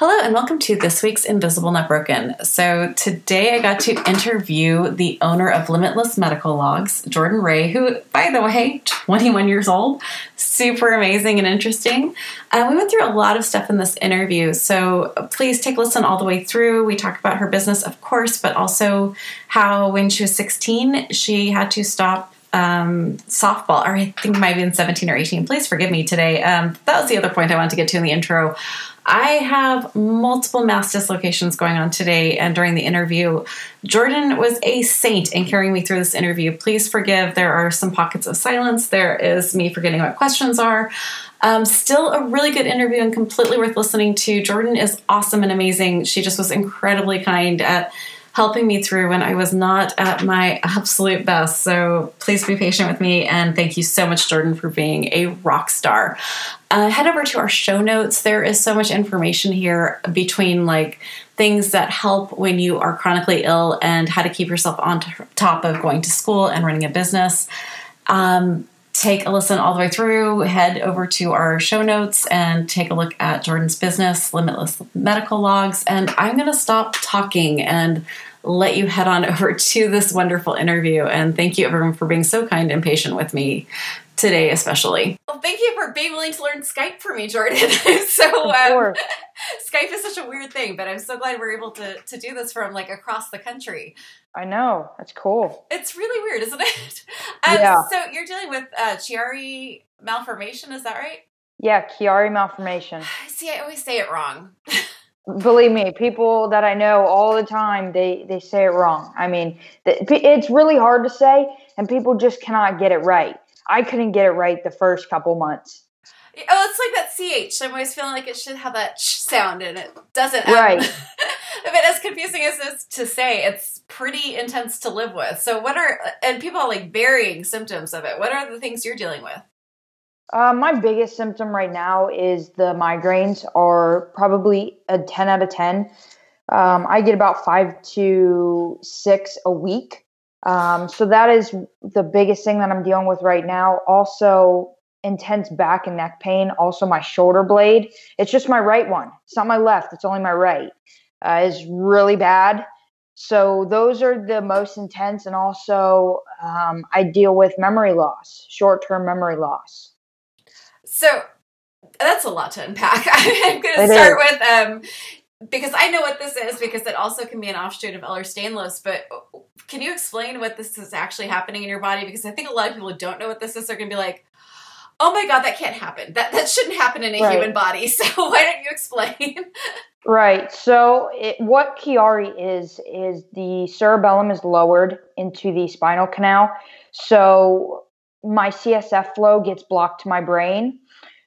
Hello, and welcome to this week's Invisible Not Broken. So, today I got to interview the owner of Limitless Medical Logs, Jordan Ray, who, by the way, 21 years old, super amazing and interesting. Uh, we went through a lot of stuff in this interview, so please take a listen all the way through. We talked about her business, of course, but also how when she was 16, she had to stop um, softball, or I think it might have been 17 or 18. Please forgive me today. Um, that was the other point I wanted to get to in the intro. I have multiple mass dislocations going on today and during the interview. Jordan was a saint in carrying me through this interview. Please forgive, there are some pockets of silence. There is me forgetting what questions are. Um, still a really good interview and completely worth listening to. Jordan is awesome and amazing. She just was incredibly kind at helping me through when I was not at my absolute best. So please be patient with me. And thank you so much, Jordan, for being a rock star. Uh, head over to our show notes. There is so much information here between like things that help when you are chronically ill and how to keep yourself on t- top of going to school and running a business. Um, take a listen all the way through, head over to our show notes and take a look at Jordan's business, Limitless Medical Logs. And I'm going to stop talking and let you head on over to this wonderful interview. And thank you, everyone, for being so kind and patient with me today, especially. Well, thank you for being willing to learn Skype for me, Jordan. so, um, Skype is such a weird thing, but I'm so glad we're able to, to do this from like across the country. I know. That's cool. It's really weird, isn't it? Um, yeah. So, you're dealing with uh, Chiari malformation, is that right? Yeah, Chiari malformation. See, I always say it wrong. Believe me people that i know all the time they they say it wrong. I mean it's really hard to say and people just cannot get it right. I couldn't get it right the first couple months. Oh it's like that ch i'm always feeling like it should have that ch sound and it. Doesn't right. but as confusing as this to say it's pretty intense to live with. So what are and people are like varying symptoms of it. What are the things you're dealing with uh, my biggest symptom right now is the migraines are probably a 10 out of 10. Um, I get about five to six a week. Um, so that is the biggest thing that I'm dealing with right now. Also, intense back and neck pain. Also, my shoulder blade. It's just my right one. It's not my left. It's only my right. Uh, is really bad. So those are the most intense. And also, um, I deal with memory loss, short term memory loss. So that's a lot to unpack. I'm going to start is. with um, because I know what this is because it also can be an offshoot of Ehlers-Danlos. But can you explain what this is actually happening in your body? Because I think a lot of people who don't know what this is They're going to be like, "Oh my god, that can't happen. That that shouldn't happen in a right. human body." So why don't you explain? Right. So it, what Chiari is is the cerebellum is lowered into the spinal canal. So my CSF flow gets blocked to my brain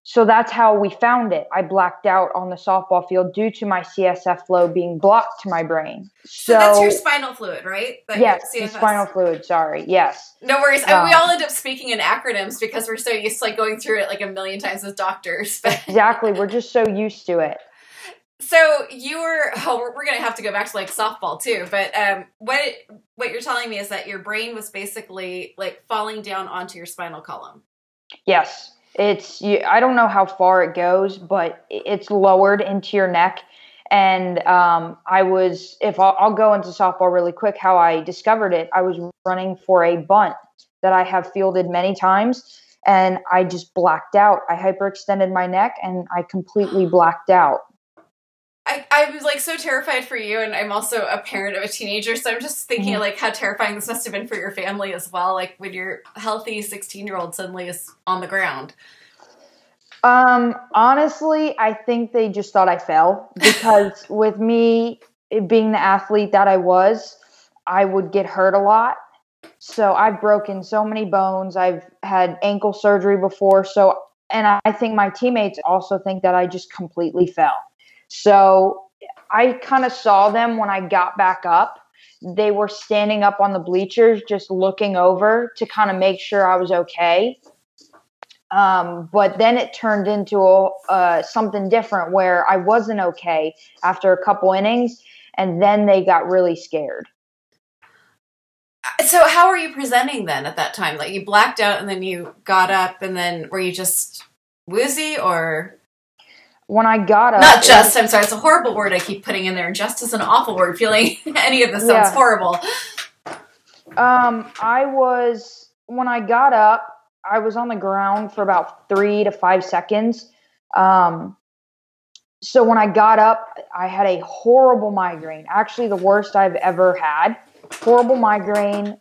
so that's how we found it. I blacked out on the softball field due to my CSF flow being blocked to my brain. So, so that's your spinal fluid, right? That yes, the spinal fluid. Sorry. Yes. No worries. Um, we all end up speaking in acronyms because we're so used to like going through it like a million times with doctors. exactly. We're just so used to it. So you were oh we're, we're, gonna have to go back to like softball too, but um, what what you're telling me is that your brain was basically like falling down onto your spinal column. Yes it's I don't know how far it goes, but it's lowered into your neck. And um, I was, if I'll, I'll go into softball really quick, how I discovered it. I was running for a bunt that I have fielded many times, and I just blacked out. I hyperextended my neck, and I completely blacked out. I, I was like so terrified for you and i'm also a parent of a teenager so i'm just thinking mm-hmm. like how terrifying this must have been for your family as well like when your healthy 16 year old suddenly is on the ground. Um honestly i think they just thought i fell because with me being the athlete that i was i would get hurt a lot. So i've broken so many bones i've had ankle surgery before so and i think my teammates also think that i just completely fell so I kind of saw them when I got back up. They were standing up on the bleachers, just looking over to kind of make sure I was okay. Um, but then it turned into uh, something different where I wasn't okay after a couple innings, and then they got really scared. So, how were you presenting then at that time? Like you blacked out, and then you got up, and then were you just woozy, or when I got up, not just. I'm sorry, it's a horrible word I keep putting in there. Just is an awful word. Feeling any of this sounds yeah. horrible. Um, I was when I got up, I was on the ground for about three to five seconds. Um, so when I got up, I had a horrible migraine. Actually, the worst I've ever had. Horrible migraine,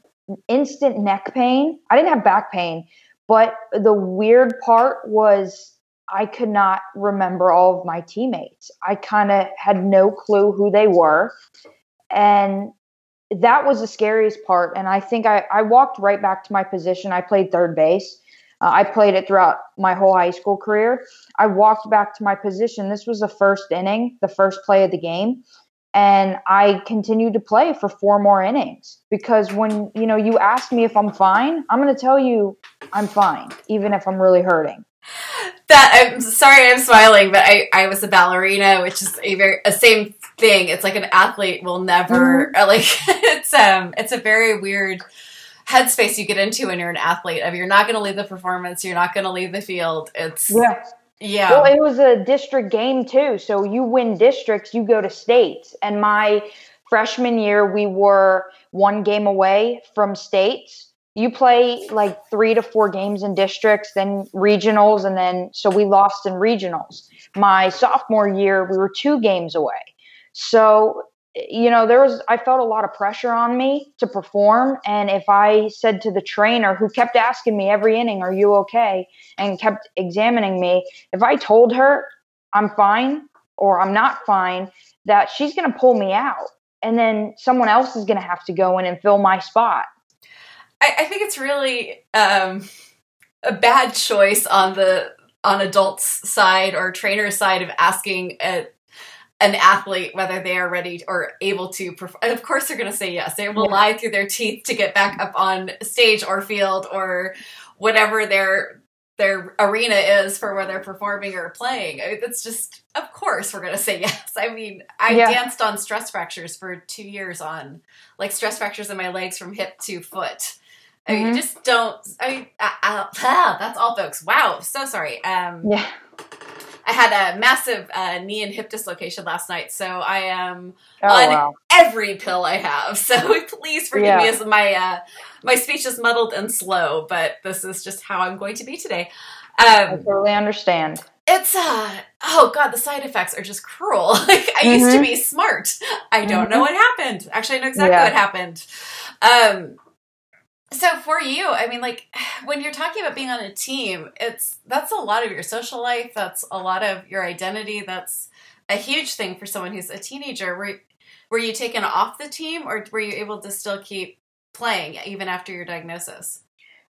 instant neck pain. I didn't have back pain, but the weird part was I could not remember all of my teammates. I kind of had no clue who they were. And that was the scariest part. And I think I, I walked right back to my position. I played third base. Uh, I played it throughout my whole high school career. I walked back to my position. This was the first inning, the first play of the game and I continued to play for four more innings because when you know you ask me if I'm fine, I'm going to tell you I'm fine, even if I'm really hurting. That I'm sorry, I'm smiling, but I I was a ballerina, which is a very a same thing. It's like an athlete will never mm-hmm. like it's um it's a very weird headspace you get into when you're an athlete. Of you're not going to leave the performance, you're not going to leave the field. It's yeah. Yeah. Well, it was a district game too. So you win districts, you go to states. And my freshman year, we were one game away from states. You play like three to four games in districts, then regionals, and then so we lost in regionals. My sophomore year, we were two games away. So you know, there was, I felt a lot of pressure on me to perform. And if I said to the trainer who kept asking me every inning, Are you okay? and kept examining me, if I told her I'm fine or I'm not fine, that she's going to pull me out. And then someone else is going to have to go in and fill my spot. I, I think it's really um, a bad choice on the on adults side or trainer side of asking a an athlete whether they are ready or able to perform. Of course, they're going to say yes. They will yeah. lie through their teeth to get back up on stage or field or whatever their their arena is for where they're performing or playing. It's just, of course, we're going to say yes. I mean, I yeah. danced on stress fractures for two years on like stress fractures in my legs from hip to foot. I mean, mm-hmm. just don't. I mean, I, I, ah, that's all, folks. Wow, so sorry. Um, yeah. I had a massive uh, knee and hip dislocation last night, so I am oh, on wow. every pill I have. So please forgive yeah. me as my uh, my speech is muddled and slow, but this is just how I'm going to be today. Um, I totally understand. It's uh oh god, the side effects are just cruel. like I mm-hmm. used to mm-hmm. be smart. I don't mm-hmm. know what happened. Actually, I know exactly yeah. what happened. Um, so for you, I mean, like when you're talking about being on a team, it's that's a lot of your social life. That's a lot of your identity. That's a huge thing for someone who's a teenager. Were were you taken off the team, or were you able to still keep playing even after your diagnosis?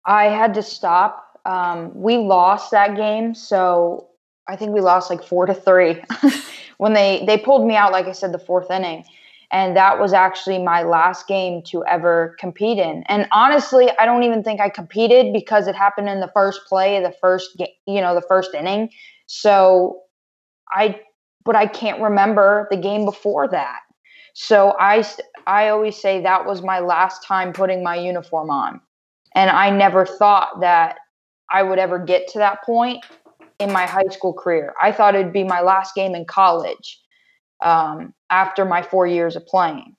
I had to stop. Um, we lost that game, so I think we lost like four to three when they they pulled me out. Like I said, the fourth inning and that was actually my last game to ever compete in. And honestly i don't even think i competed because it happened in the first play of the first you know the first inning. So i but i can't remember the game before that. So i i always say that was my last time putting my uniform on. And i never thought that i would ever get to that point in my high school career. I thought it'd be my last game in college um, after my four years of playing.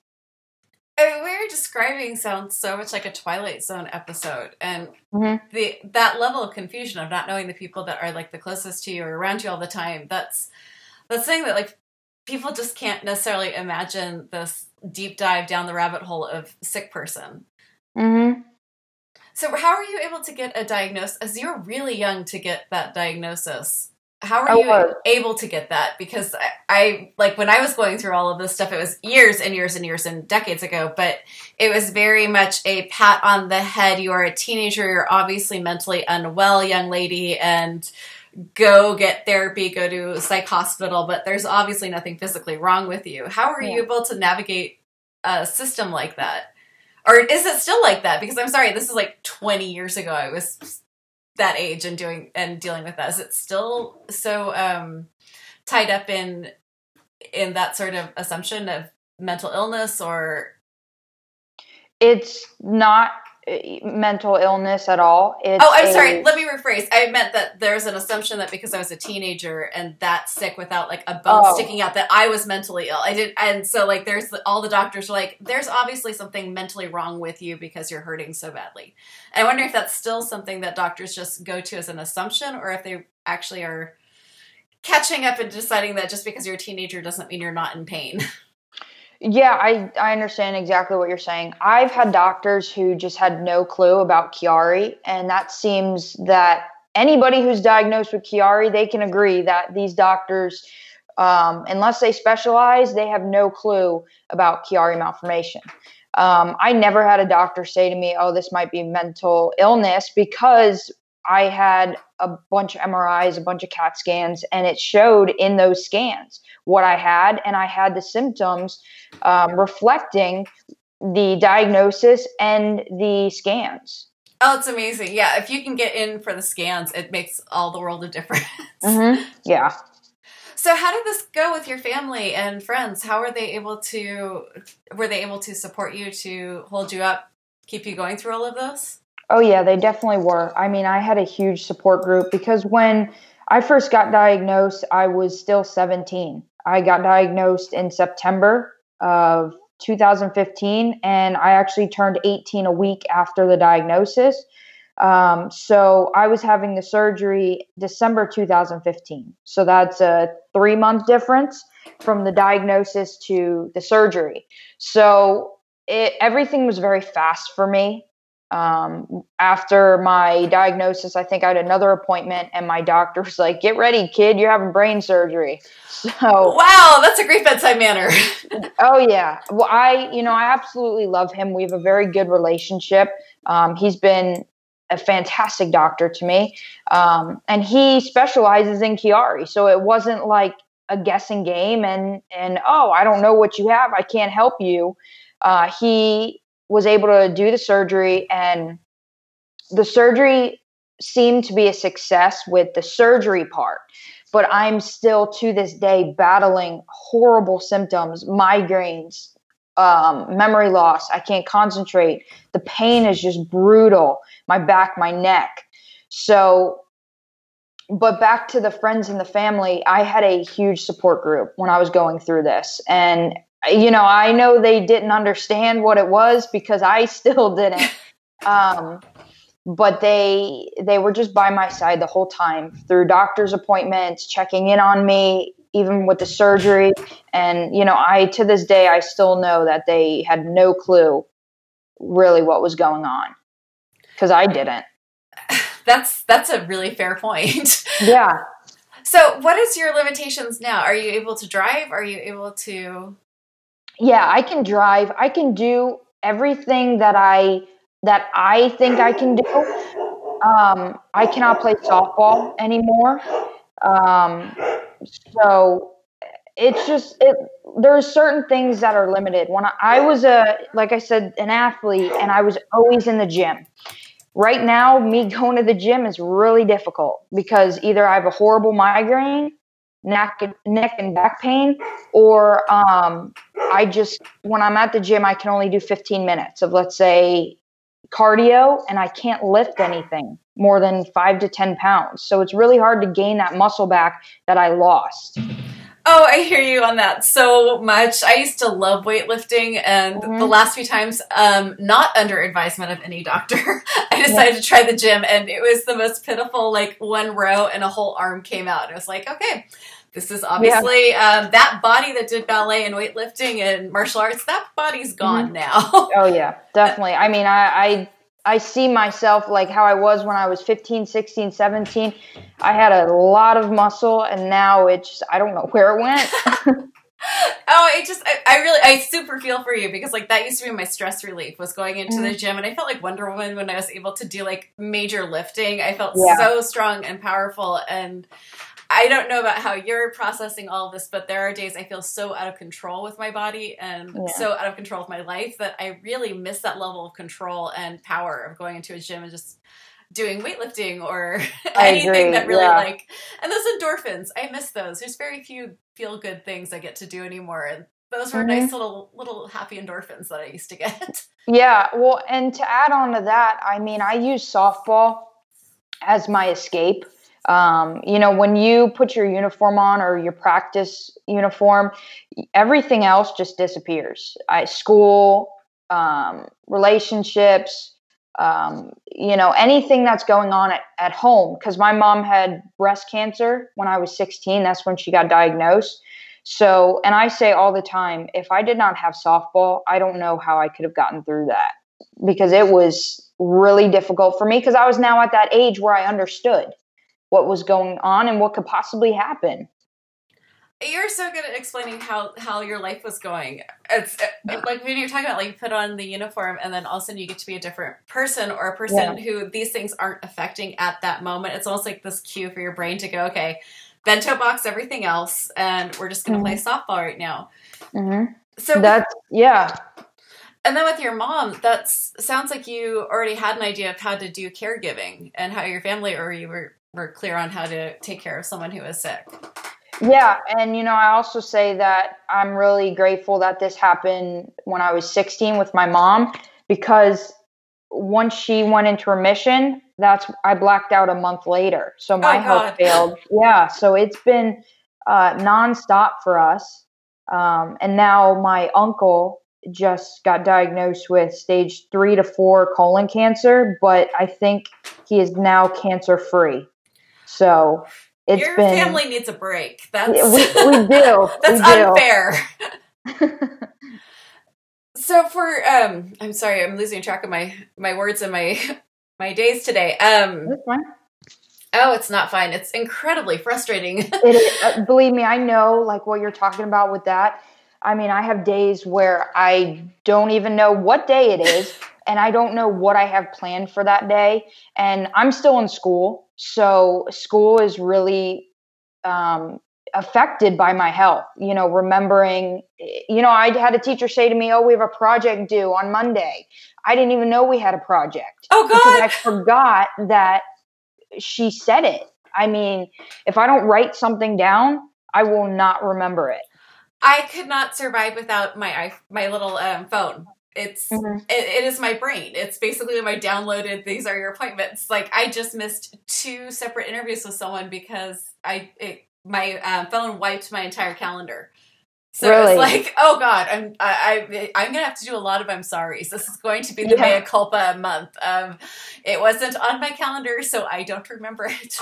I mean, we were describing sounds so much like a Twilight Zone episode, and mm-hmm. the that level of confusion of not knowing the people that are like the closest to you or around you all the time. That's that's thing that like people just can't necessarily imagine this deep dive down the rabbit hole of sick person. Mm-hmm. So, how are you able to get a diagnosis? As you're really young to get that diagnosis, how are you able to get that? Because I, I, like when I was going through all of this stuff, it was years and years and years and decades ago, but it was very much a pat on the head. You are a teenager, you're obviously mentally unwell, young lady, and go get therapy, go to a psych hospital, but there's obviously nothing physically wrong with you. How are yeah. you able to navigate a system like that? Or is it still like that? Because I'm sorry, this is like 20 years ago. I was that age and doing and dealing with us. It's still so um tied up in in that sort of assumption of mental illness or it's not mental illness at all. It's oh, I'm a, sorry. Let me rephrase. I meant that there's an assumption that because I was a teenager and that sick without like a bone oh. sticking out, that I was mentally ill. I did, and so like there's the, all the doctors are like, there's obviously something mentally wrong with you because you're hurting so badly. And I wonder if that's still something that doctors just go to as an assumption, or if they actually are catching up and deciding that just because you're a teenager doesn't mean you're not in pain. Yeah, I, I understand exactly what you're saying. I've had doctors who just had no clue about Chiari, and that seems that anybody who's diagnosed with Chiari, they can agree that these doctors, um, unless they specialize, they have no clue about Chiari malformation. Um, I never had a doctor say to me, "Oh, this might be mental illness," because I had a bunch of MRIs, a bunch of CAT scans, and it showed in those scans what I had, and I had the symptoms um, reflecting the diagnosis and the scans. Oh, it's amazing. Yeah, if you can get in for the scans, it makes all the world of difference. Mm-hmm. Yeah. So, how did this go with your family and friends? How were they able to were they able to support you to hold you up, keep you going through all of this? Oh yeah, they definitely were. I mean, I had a huge support group because when I first got diagnosed, I was still 17. I got diagnosed in September of 2015, and I actually turned 18 a week after the diagnosis. Um, so I was having the surgery December 2015. So that's a three month difference from the diagnosis to the surgery. So it, everything was very fast for me. Um, after my diagnosis, I think I had another appointment, and my doctor was like, "Get ready, kid, you're having brain surgery." So, wow, that's a great bedside manner. oh yeah, well, I, you know, I absolutely love him. We have a very good relationship. Um, he's been a fantastic doctor to me, um, and he specializes in Chiari, so it wasn't like a guessing game. And and oh, I don't know what you have, I can't help you. Uh, he was able to do the surgery and the surgery seemed to be a success with the surgery part but i'm still to this day battling horrible symptoms migraines um, memory loss. I can't concentrate. The pain is just brutal. My back my neck. So but back to the friends and the family i had a huge support group when i was going through this and you know, I know they didn't understand what it was because I still didn't. Um, but they they were just by my side the whole time through doctor's appointments, checking in on me, even with the surgery. And you know, I to this day I still know that they had no clue really what was going on because I didn't. That's that's a really fair point. yeah. So, what is your limitations now? Are you able to drive? Are you able to yeah, I can drive. I can do everything that I that I think I can do. Um, I cannot play softball anymore. Um, so it's just it. There's certain things that are limited. When I, I was a like I said an athlete, and I was always in the gym. Right now, me going to the gym is really difficult because either I have a horrible migraine neck neck and back pain or um, i just when i'm at the gym i can only do 15 minutes of let's say cardio and i can't lift anything more than five to ten pounds. So it's really hard to gain that muscle back that i lost Oh, I hear you on that so much. I used to love weightlifting, and mm-hmm. the last few times, um, not under advisement of any doctor, I decided yeah. to try the gym, and it was the most pitiful. Like one row, and a whole arm came out. And it was like, okay, this is obviously yeah. um, that body that did ballet and weightlifting and martial arts. That body's gone mm-hmm. now. oh yeah, definitely. I mean, I, I I see myself like how I was when I was 15, 16, 17. I had a lot of muscle and now it's I don't know where it went. oh, I just I, I, really I super feel for you because like that used to be my stress relief was going into mm-hmm. the gym and I felt like Wonder Woman when I was able to do like major lifting. I felt yeah. so strong and powerful and I don't know about how you're processing all of this, but there are days I feel so out of control with my body and yeah. so out of control with my life that I really miss that level of control and power of going into a gym and just doing weightlifting or anything that really yeah. like and those endorphins i miss those there's very few feel good things i get to do anymore and those were mm-hmm. nice little little happy endorphins that I used to get. Yeah, well, and to add on to that, I mean, I use softball as my escape. Um, you know, when you put your uniform on or your practice uniform, everything else just disappears. I, school, um, relationships, um, you know, anything that's going on at, at home. Because my mom had breast cancer when I was 16. That's when she got diagnosed. So, and I say all the time, if I did not have softball, I don't know how I could have gotten through that because it was really difficult for me because I was now at that age where I understood what was going on and what could possibly happen. You're so good at explaining how how your life was going. It's uh, like when you're talking about like you put on the uniform and then all of a sudden you get to be a different person or a person yeah. who these things aren't affecting at that moment. It's almost like this cue for your brain to go, okay, bento box everything else, and we're just going to mm-hmm. play softball right now. Mm-hmm. So that's yeah. And then with your mom, that sounds like you already had an idea of how to do caregiving and how your family, or you were were clear on how to take care of someone who is sick. Yeah, and you know, I also say that I'm really grateful that this happened when I was 16 with my mom because once she went into remission, that's I blacked out a month later. So my oh, health failed. Yeah, so it's been uh, nonstop for us. Um, and now my uncle just got diagnosed with stage three to four colon cancer, but I think he is now cancer free. So it's your been, family needs a break. That's we, we do. that's we unfair. so for um, I'm sorry, I'm losing track of my my words and my my days today. Um, That's fine. Oh, it's not fine. It's incredibly frustrating. it is, uh, believe me, I know like what you're talking about with that. I mean, I have days where I don't even know what day it is and I don't know what I have planned for that day. And I'm still in school. So school is really um, affected by my health. You know, remembering, you know, I had a teacher say to me, Oh, we have a project due on Monday. I didn't even know we had a project. Oh, God. Because I forgot that she said it. I mean, if I don't write something down, I will not remember it. I could not survive without my my little um, phone. It's mm-hmm. it, it is my brain. It's basically my downloaded. These are your appointments. Like I just missed two separate interviews with someone because I it, my um, phone wiped my entire calendar. So really? it's like, oh god, I'm I, I am gonna have to do a lot of I'm sorry's. This is going to be the yeah. mea culpa month. Um, it wasn't on my calendar, so I don't remember it.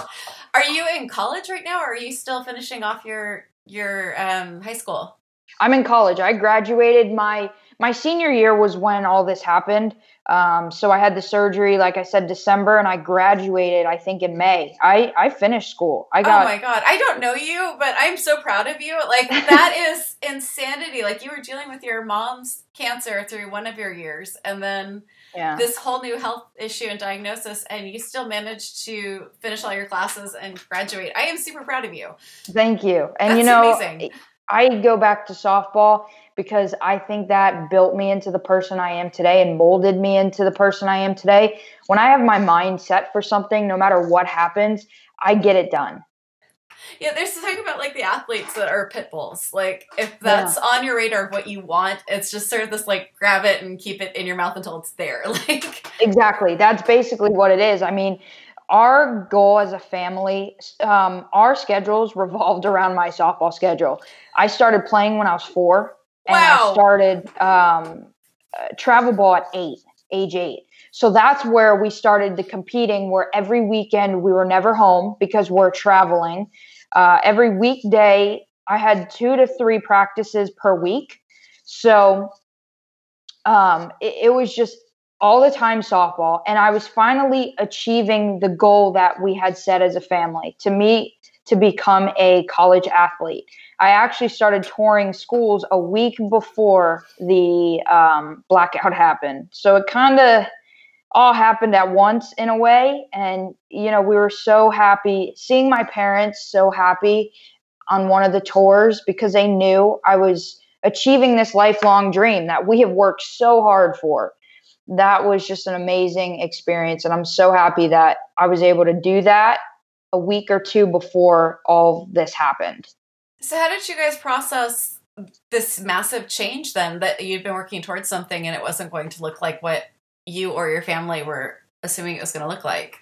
Are you in college right now, or are you still finishing off your your um, high school? I'm in college. I graduated my my senior year was when all this happened. Um, so I had the surgery, like I said, December, and I graduated. I think in May. I I finished school. I got. Oh my god! I don't know you, but I'm so proud of you. Like that is insanity. Like you were dealing with your mom's cancer through one of your years, and then yeah. this whole new health issue and diagnosis, and you still managed to finish all your classes and graduate. I am super proud of you. Thank you. And That's you know, amazing. I go back to softball because I think that built me into the person I am today and molded me into the person I am today. When I have my mind set for something, no matter what happens, I get it done. Yeah, there's talk about like the athletes that are pit bulls. Like if that's yeah. on your radar of what you want, it's just sort of this like grab it and keep it in your mouth until it's there. Like exactly, that's basically what it is. I mean, our goal as a family, um, our schedules revolved around my softball schedule. I started playing when I was four, and wow. I started um, uh, travel ball at eight, age eight. So that's where we started the competing. Where every weekend we were never home because we're traveling. Uh, every weekday, I had two to three practices per week. So um, it, it was just all the time softball and i was finally achieving the goal that we had set as a family to meet to become a college athlete. I actually started touring schools a week before the um, blackout happened. So it kind of all happened at once in a way. And you know we were so happy seeing my parents so happy on one of the tours because they knew i was achieving this lifelong dream that we have worked so hard for. That was just an amazing experience. And I'm so happy that I was able to do that a week or two before all this happened. So, how did you guys process this massive change then that you'd been working towards something and it wasn't going to look like what you or your family were assuming it was going to look like?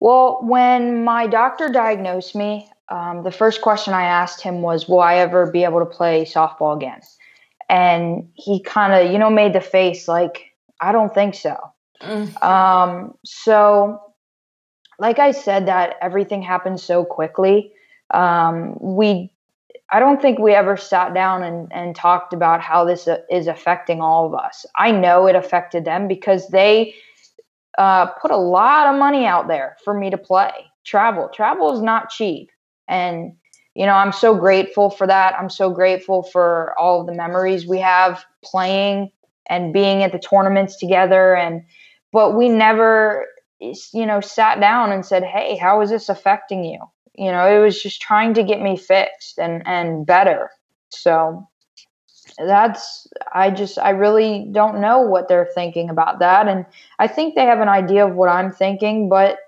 Well, when my doctor diagnosed me, um, the first question I asked him was, Will I ever be able to play softball again? And he kind of, you know, made the face like, I don't think so. Mm. Um, so, like I said, that everything happened so quickly. Um, we, I don't think we ever sat down and, and talked about how this uh, is affecting all of us. I know it affected them because they uh, put a lot of money out there for me to play. Travel, travel is not cheap, and you know I'm so grateful for that. I'm so grateful for all of the memories we have playing and being at the tournaments together. And but we never, you know, sat down and said, "Hey, how is this affecting you?" You know, it was just trying to get me fixed and and better. So that's i just i really don't know what they're thinking about that and i think they have an idea of what i'm thinking but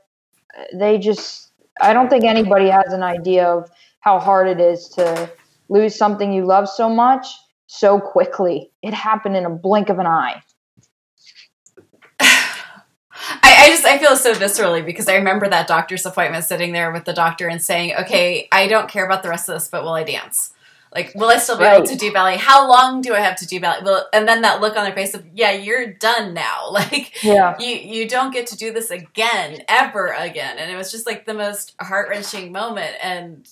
uh, they just i don't think anybody has an idea of how hard it is to lose something you love so much so quickly it happened in a blink of an eye I, I, just I feel so viscerally because I remember that doctor's appointment sitting there with the doctor and saying, "Okay, I don't care about the rest of this, but will I dance?" Like, will I still be right. able to do ballet? How long do I have to do ballet? Well, and then that look on their face of, yeah, you're done now. Like, yeah. you you don't get to do this again, ever again. And it was just like the most heart wrenching moment. And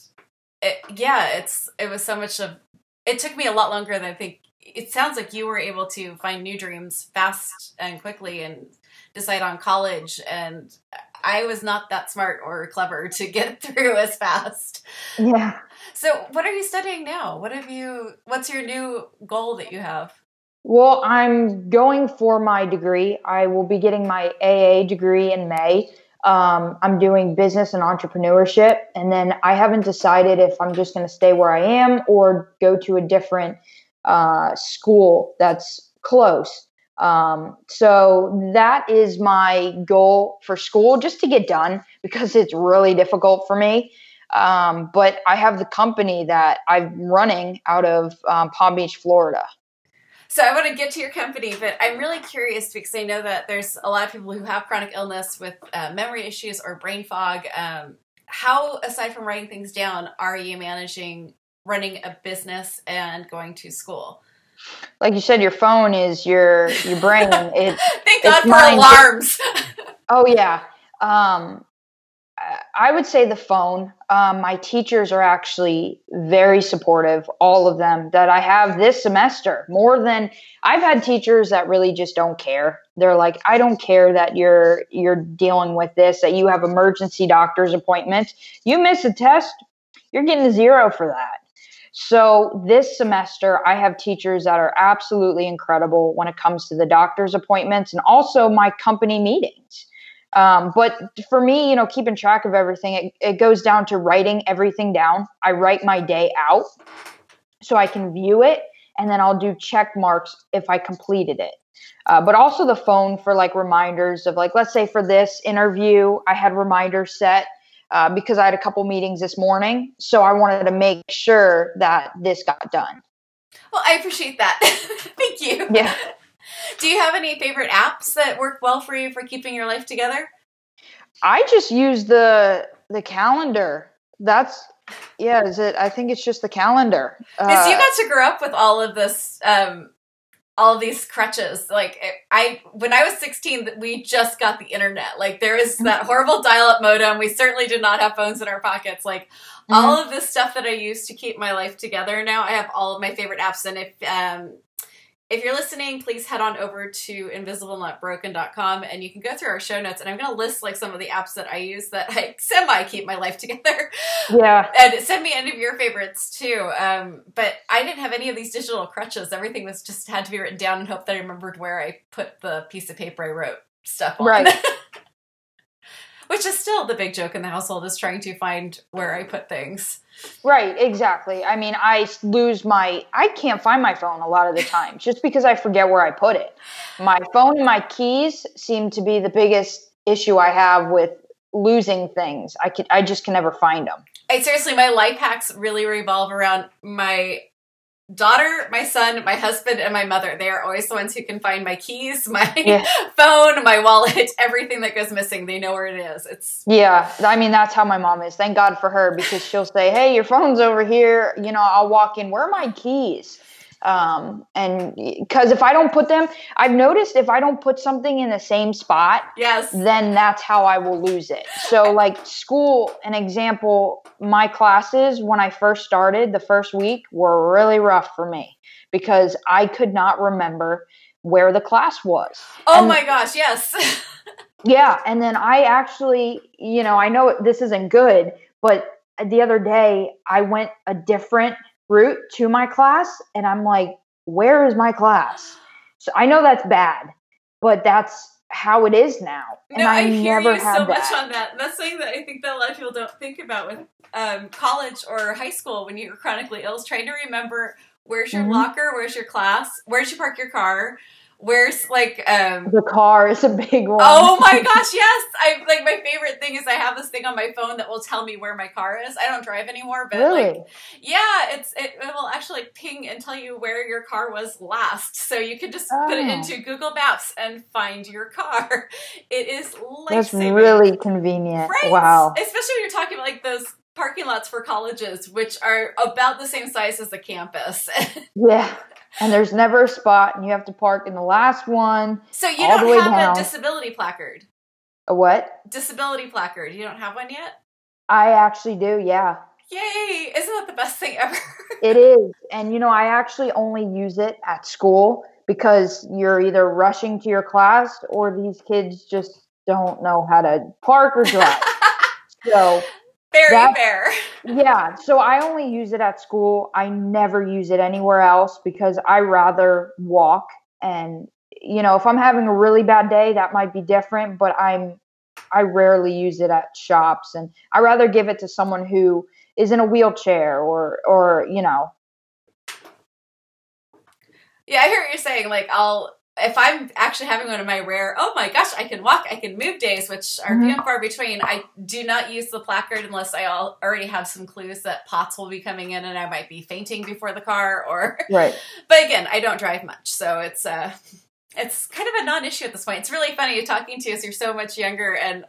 it, yeah, it's it was so much of. It took me a lot longer than I think. It sounds like you were able to find new dreams fast and quickly and decide on college and I was not that smart or clever to get through as fast. Yeah. So, what are you studying now? What have you what's your new goal that you have? Well, I'm going for my degree. I will be getting my AA degree in May. Um, I'm doing business and entrepreneurship, and then I haven't decided if I'm just going to stay where I am or go to a different uh, school that's close. Um, so that is my goal for school, just to get done because it's really difficult for me. Um, but I have the company that I'm running out of um, Palm Beach, Florida. So I want to get to your company, but I'm really curious because I know that there's a lot of people who have chronic illness with uh, memory issues or brain fog. Um, how, aside from writing things down, are you managing running a business and going to school? Like you said, your phone is your your brain. It, Thank God for alarms. oh yeah. Um, I would say the phone. Um, my teachers are actually very supportive, all of them that I have this semester. More than I've had teachers that really just don't care. They're like, I don't care that you're you're dealing with this, that you have emergency doctor's appointments. You miss a test, you're getting a zero for that. So this semester, I have teachers that are absolutely incredible when it comes to the doctor's appointments and also my company meetings. Um, but for me, you know, keeping track of everything, it, it goes down to writing everything down. I write my day out so I can view it and then I'll do check marks if I completed it. Uh, but also the phone for like reminders of like, let's say for this interview, I had reminders set uh, because I had a couple meetings this morning. So I wanted to make sure that this got done. Well, I appreciate that. Thank you. Yeah. Do you have any favorite apps that work well for you for keeping your life together? I just use the the calendar. That's yeah. Is it? I think it's just the calendar. Because uh, you got to grow up with all of this um, all these crutches. Like I, when I was 16, we just got the internet. Like there is that horrible dial-up modem. We certainly did not have phones in our pockets. Like mm-hmm. all of this stuff that I use to keep my life together. Now I have all of my favorite apps. And if um, if you're listening, please head on over to invisiblenotbroken.com and you can go through our show notes. And I'm going to list like some of the apps that I use that I semi keep my life together. Yeah. And send me any of your favorites too. Um, but I didn't have any of these digital crutches. Everything was just had to be written down and hope that I remembered where I put the piece of paper I wrote stuff on. Right. Which is still the big joke in the household is trying to find where I put things. Right, exactly. I mean, I lose my I can't find my phone a lot of the time just because I forget where I put it. My phone and my keys seem to be the biggest issue I have with losing things. I could I just can never find them. I seriously my life hacks really revolve around my daughter, my son, my husband, and my mother. They are always the ones who can find my keys, my Yeah. phone, my wallet, everything that goes missing. They know where it is. It's Yeah, I mean that's how my mom is. Thank God for her because she'll say, "Hey, your phone's over here." You know, I'll walk in. Where are my keys? Um, and because if I don't put them, I've noticed if I don't put something in the same spot, yes. then that's how I will lose it. So, like school, an example, my classes when I first started the first week were really rough for me because I could not remember where the class was. Oh And- my gosh, yes. Yeah, and then I actually, you know, I know this isn't good, but the other day I went a different route to my class and I'm like, where is my class? So I know that's bad, but that's how it is now. And no, I, I, hear never you so that. much on that. That's something that I think that a lot of people don't think about with um, college or high school when you're chronically ill. Is trying to remember where's your Mhm. locker, where's your class, where'd you park your car, where's like um, the car is a big one. Oh my gosh, yes! I like my favorite thing is I have this thing on my phone that will tell me where my car is. I don't drive anymore, but really? like yeah, it's it, it will actually like ping and tell you where your car was last. So you can just put it Oh. into Google Maps and find your car. It is That's life-saving. really convenient. right. Wow. Especially when you're talking about like those parking lots for colleges, which are about the same size as the campus. Yeah. And there's never a spot, and you have to park in the last one. so you All don't way have down. a disability placard. A what? Disability placard. You don't have one yet? I actually do, yeah. Yay! Isn't that the best thing ever? It is. And you know, I actually only use it at school because you're either rushing to your class or these kids just don't know how to park or drive. so, Very fair. yeah, so I only use it at school. I never use it anywhere else because I rather walk and you know, if I'm having a really bad day, that might be different, but I'm I rarely use it at shops and I rather give it to someone who is in a wheelchair or or, you know, Yeah, I hear what you're saying. Like, I'll if I'm actually having one of my rare, oh my gosh, I can walk, I can move days, which are few and far between. I do not use the placard unless I al- already have some clues that POTS will be coming in and I might be fainting before the car. Or, right. but again, I don't drive much, so it's uh it's kind of a non-issue at this point. It's really funny talking to you as you're so much younger, and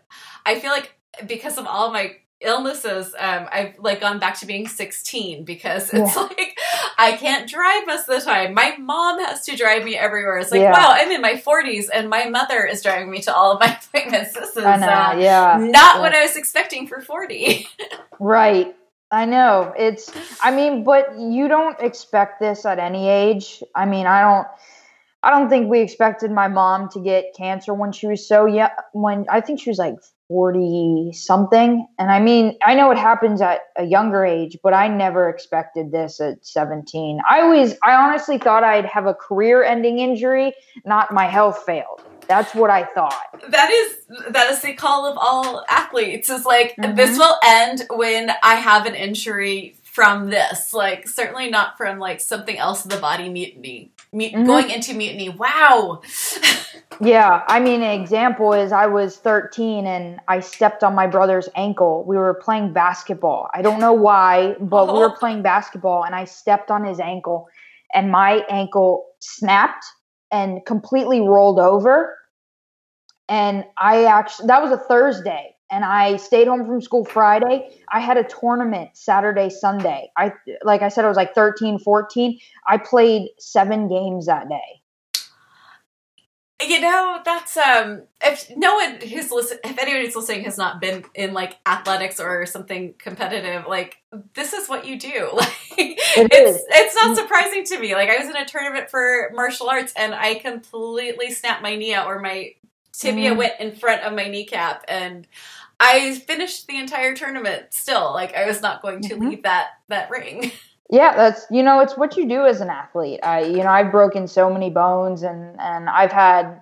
I feel like because of all my illnesses, um, I've like gone back to being 16 because it's Yeah. like I can't drive most of the time. My mom has to drive me everywhere. It's like, Yeah. wow, I'm in my 40s and my mother is driving me to all of my appointments. This is know, uh, yeah. not Yeah. what I was expecting for 40. Right. I know. It's I mean, but you don't expect this at any age. I mean, I don't I don't think we expected my mom to get cancer when she was so young when I think she was like 40 something. And I mean, I know it happens at a younger age, but I never expected this at 17. I always I honestly thought I'd have a career-ending injury, not my health failed. That's what I thought. that is that is the call of all athletes is like Mhm. this will end when i have an injury from this like certainly not from like something else in the body mutiny Mhm. going into mutiny wow Yeah, I mean, an example is I was 13 and I stepped on my brother's ankle. We were playing basketball. I don't know why, but we were Oh. playing basketball and I stepped on his ankle and my ankle snapped and completely rolled over. And I actually, that was a Thursday and I stayed home from school Friday. I had a tournament Saturday, Sunday. I, like I said, I was like 13, 14. I played seven games that day. you know that's um if no one who's listen if anyone who's listening has not been in like athletics or something competitive like this is what you do like it's is. it's not surprising to me like i was in a tournament for martial arts and i completely snapped my knee out or my tibia Mm. went in front of my kneecap and i finished the entire tournament still like i was not going to Mhm. leave that that ring Yeah, that's you know, it's what you do as an athlete. I you know, I've broken so many bones and and I've had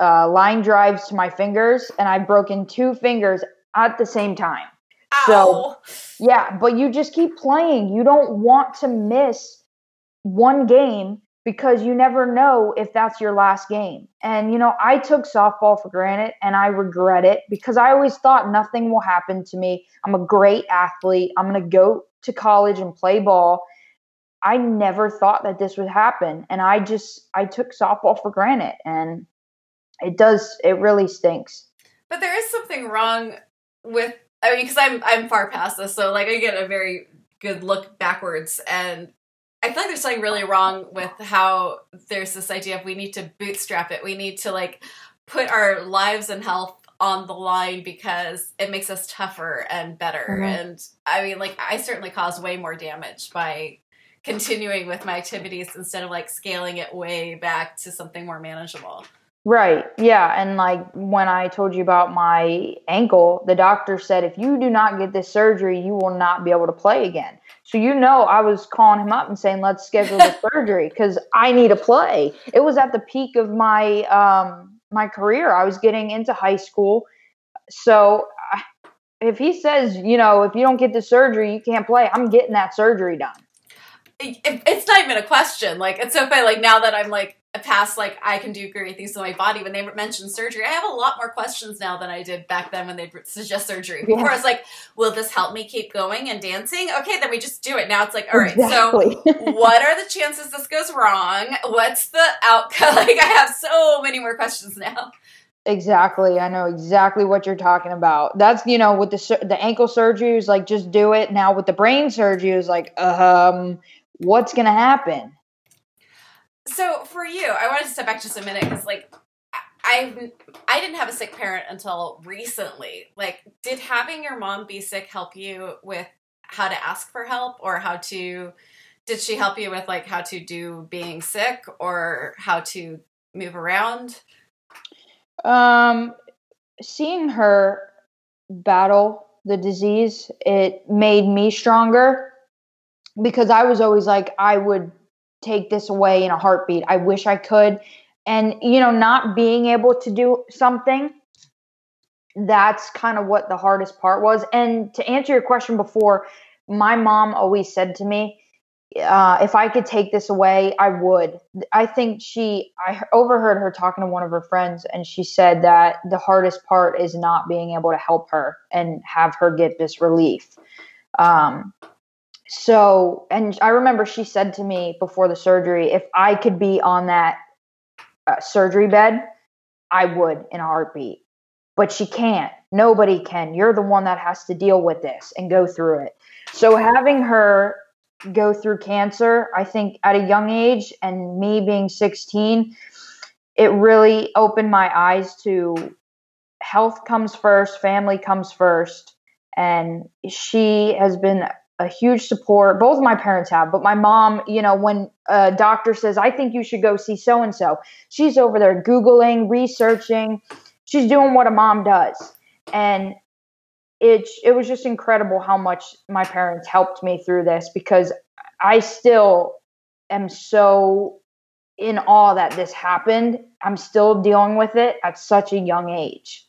uh, line drives to my fingers and I've broken two fingers at the same time. So yeah, but you just keep playing. You don't want to miss one game because you never know if that's your last game. And you know, I took softball for granted and I regret it because I always thought nothing will happen to me. I'm a great athlete. I'm going to go to college and play ball. I never thought that this would happen. And I just, I took softball for granted. And it does, it really stinks. But there is something wrong with, I mean, because I'm, I'm far past this. So, like, I get a very good look backwards. And I feel like there's something really wrong with how there's this idea of we need to bootstrap it. We need to, like, put our lives and health on the line because it makes us tougher and better. Mm-hmm. And I mean, like, I certainly caused way more damage by continuing with my activities instead of like scaling it way back to something more manageable. Right. Yeah. And like when I told you about my ankle, the doctor said if you do not get this surgery, you will not be able to play again. So you know, I was calling him up and saying, "Let's schedule the surgery because I need to play." It was at the peak of my um, my career. I was getting into high school, so if he says, you know, if you don't get the surgery, you can't play, I'm getting that surgery done it's not even a question. Like it's so funny. Like now that I'm like past, like I can do great things to my body. When they mentioned surgery, I have a lot more questions now than I did back then when they suggest surgery. Before yeah. I was like, "Will this help me keep going and dancing?" Okay, then we just do it. Now it's like, all right. Exactly. So, what are the chances this goes wrong? What's the outcome? Like I have so many more questions now. Exactly. I know exactly what you're talking about. That's, you know, with the the ankle surgery is like just do it. Now with the brain surgery is like um what's going to happen? So for you, I wanted to step back just a minute because, like, I I didn't have a sick parent until recently. Like, did having your mom be sick help you with how to ask for help, or how to? Did she help you with like how to do being sick, or how to move around? Um, seeing her battle the disease, it made me stronger because I was always like, I would take this away in a heartbeat. I wish I could. And, you know, not being able to do something, that's kind of what the hardest part was. And to answer your question before, my mom always said to me, uh, if I could take this away, I would. I think she, I overheard her talking to one of her friends, and she said that the hardest part is not being able to help her and have her get this relief. Um, so, and I remember she said to me before the surgery, if I could be on that uh, surgery bed, I would in a heartbeat. But she can't. Nobody can. You're the one that has to deal with this and go through it. So, having her go through cancer, I think at a young age, and me being 16, it really opened my eyes to health comes first, family comes first. And she has been a huge support. Both my parents have, but my mom, you know, when a doctor says, I think you should go see so and so, she's over there Googling, researching. She's doing what a mom does. And it, it was just incredible how much my parents helped me through this because I still am so in awe that this happened. I'm still dealing with it at such a young age.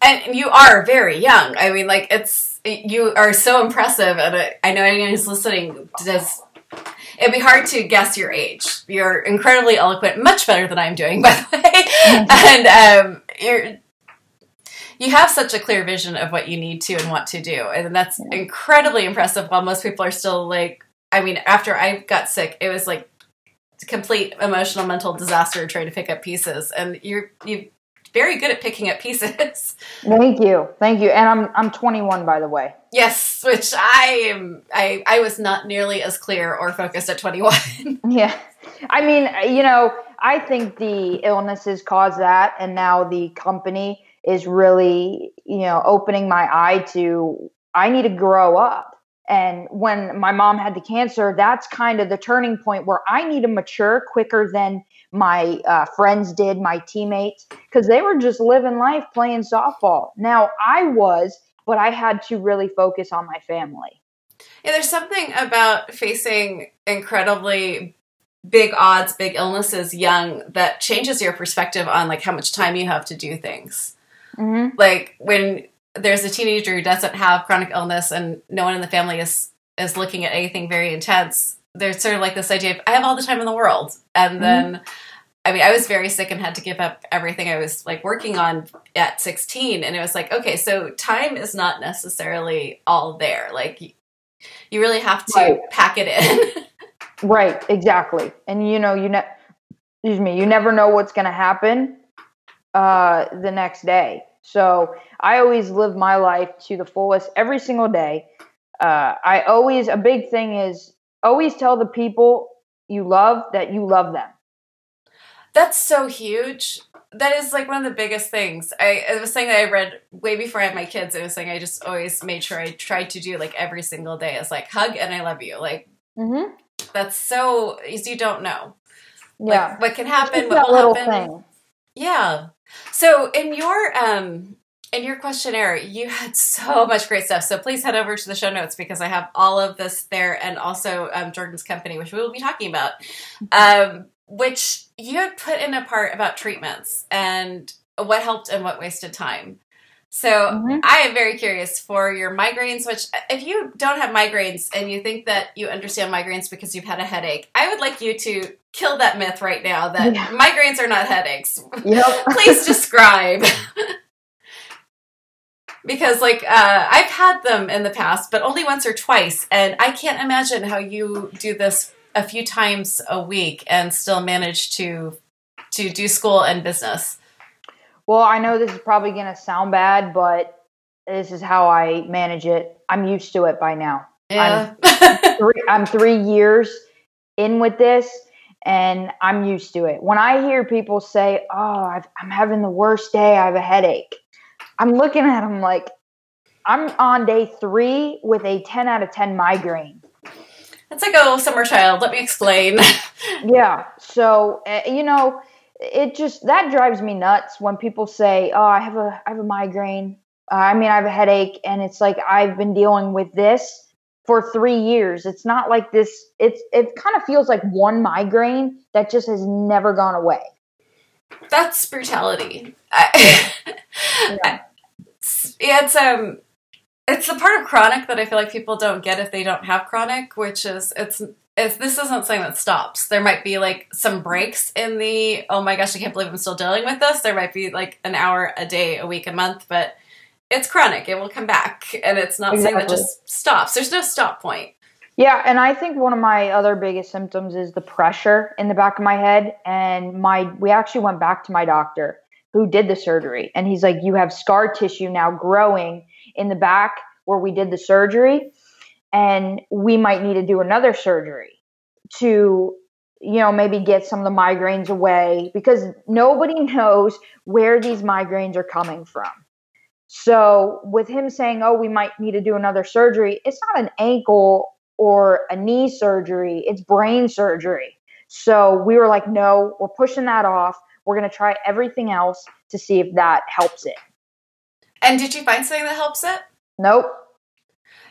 And you are very young. I mean, like, it's you are so impressive, and I know anyone who's listening does. It'd be hard to guess your age. You're incredibly eloquent, much better than I'm doing, by the way. And um, you're you have such a clear vision of what you need to and want to do, and that's yeah. incredibly impressive. While most people are still like, I mean, after I got sick, it was like complete emotional mental disaster trying to pick up pieces, and you're you very good at picking up pieces. Thank you, thank you. And I'm I'm 21 by the way. Yes, which I am. I I was not nearly as clear or focused at 21. yeah, I mean, you know, I think the illnesses cause that, and now the company is really, you know, opening my eye to I need to grow up. And when my mom had the cancer, that's kind of the turning point where I need to mature quicker than my uh, friends did, my teammates, because they were just living life playing softball. Now I was, but I had to really focus on my family. Yeah, there's something about facing incredibly big odds, big illnesses young that changes your perspective on like how much time you have to do things. Mm-hmm. Like when there's a teenager who doesn't have chronic illness and no one in the family is is looking at anything very intense there's sort of like this idea of I have all the time in the world, and mm-hmm. then I mean I was very sick and had to give up everything I was like working on at 16, and it was like okay, so time is not necessarily all there. Like you really have to right. pack it in. Right, exactly. And you know, you ne- excuse me, you never know what's going to happen uh, the next day. So I always live my life to the fullest every single day. Uh, I always a big thing is always tell the people you love that you love them. That's so huge. That is like one of the biggest things. I it was saying that I read way before I had my kids. It was saying I just always made sure I tried to do like every single day is like hug and I love you. Like Mm-hmm. that's so you don't know. Yeah, Like, what can happen? What will happen? thing. Yeah. So in your um in your questionnaire, you had so much great stuff. So please head over to the show notes because I have all of this there, and also um, Jordan's company, which we will be talking about, um, which you had put in a part about treatments and what helped and what wasted time. So Mhm. I am very curious for your migraines. Which, if you don't have migraines and you think that you understand migraines because you've had a headache, I would like you to kill that myth right now that Yeah. migraines are not headaches Yep. please describe because like uh, i've had them in the past but only once or twice and i can't imagine how you do this a few times a week and still manage to to do school and business Well, I know this is probably going to sound bad, but this is how I manage it. I'm used to it by now. yeah Three, I'm three years in with this, and I'm used to it. When I hear people say, "Oh, I've, I'm having the worst day. I have a headache," I'm looking at him like I'm on day three with a 10 out of 10 migraine. it's like oh summer child let me explain Yeah. So uh, you know, it just that drives me nuts when people say, "Oh, I have a I have a migraine. Uh, I mean, I have a headache," and it's like I've been dealing with this for three years. It's not like this. It's it kind of feels like one migraine that just has never gone away. That's brutality I, Yeah. it's um it's the part of chronic that I feel like people don't get if they don't have chronic, which is it's it's this isn't something that stops. There might be like some breaks in the oh my gosh, I can't believe I'm still dealing with this. There might be like an hour a day, a week, a month, but it's chronic. It will come back. And it's not something that just stops. There's no stop point. Yeah, and I think one of my other biggest symptoms is the pressure in the back of my head. And my we actually went back to my doctor who did the surgery, and he's like, "You have scar tissue now growing in the back where we did the surgery, and we might need to do another surgery to." You know, maybe get some of the migraines away because nobody knows where these migraines are coming from. So, with him saying, Oh, we might need to do another surgery, it's not an ankle or a knee surgery, it's brain surgery. So we were like, no, we're pushing that off. We're going to try everything else to see if that helps it. And did you find something that helps it? Nope.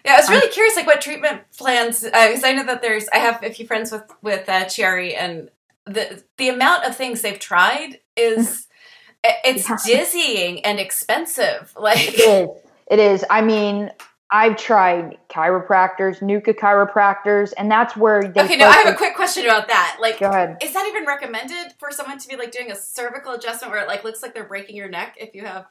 Yeah, I was really curious, like what treatment plans. Because I know that there's, I have a few friends with with uh, Chiari, and the the amount of things they've tried is it's Yeah. dizzying and expensive. Like, It is. It is. I mean, I've tried chiropractors, NUCCA chiropractors, and that's where they. okay, no, I have a quick question about that. Like, Go ahead. is that even recommended for someone to be like doing a cervical adjustment where it like looks like they're breaking your neck if you have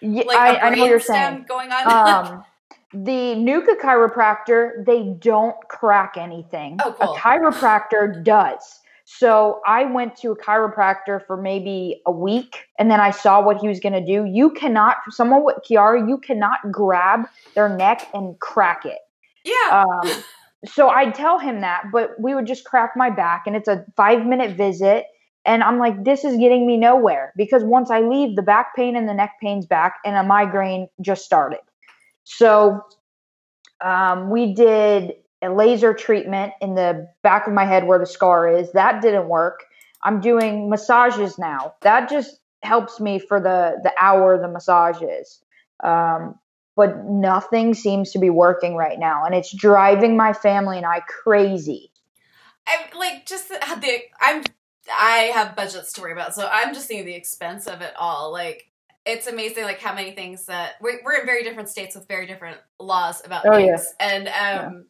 Yeah, like I a I know what you're saying. going on? um, the NUCCA chiropractor, they don't crack anything. Oh, cool. A chiropractor does. So I went to a chiropractor for maybe a week and then I saw what he was going to do. You cannot, someone with Chiari, you cannot grab their neck and crack it. yeah, Um, so I'd tell him that, but we would just crack my back and it's a five minute visit. And I'm like, this is getting me nowhere because once I leave, the back pain and the neck pain's back and a migraine just started. So um, we did a laser treatment in the back of my head where the scar is. That didn't work. I'm doing massages now. That just helps me for the the hour the massage is. Um, but nothing seems to be working right now, and it's driving my family and I crazy. I'm like just the, the I'm I have budgets to worry about, so I'm just thinking the expense of it all. Like it's amazing, like how many things that we're, we're in very different states with very different laws about Oh, things, yeah. and um,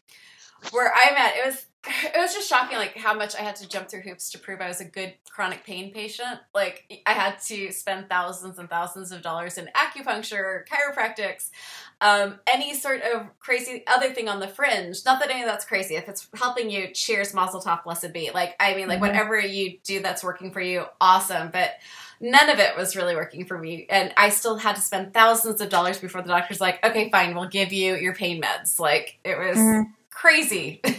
where I'm at, it was it was just shocking like how much I had to jump through hoops to prove I was a good chronic pain patient. Like I had to spend thousands and thousands of dollars in acupuncture, chiropractics, um, any sort of crazy other thing on the fringe. Not that any of that's crazy. If it's helping you, cheers, mazel tov, blessed be. Like I mean, like mm-hmm. whatever you do that's working for you, awesome. But none of it was really working for me, and I still had to spend thousands of dollars before the doctor's like, okay, fine, we'll give you your pain meds. Like it was mm-hmm. Crazy.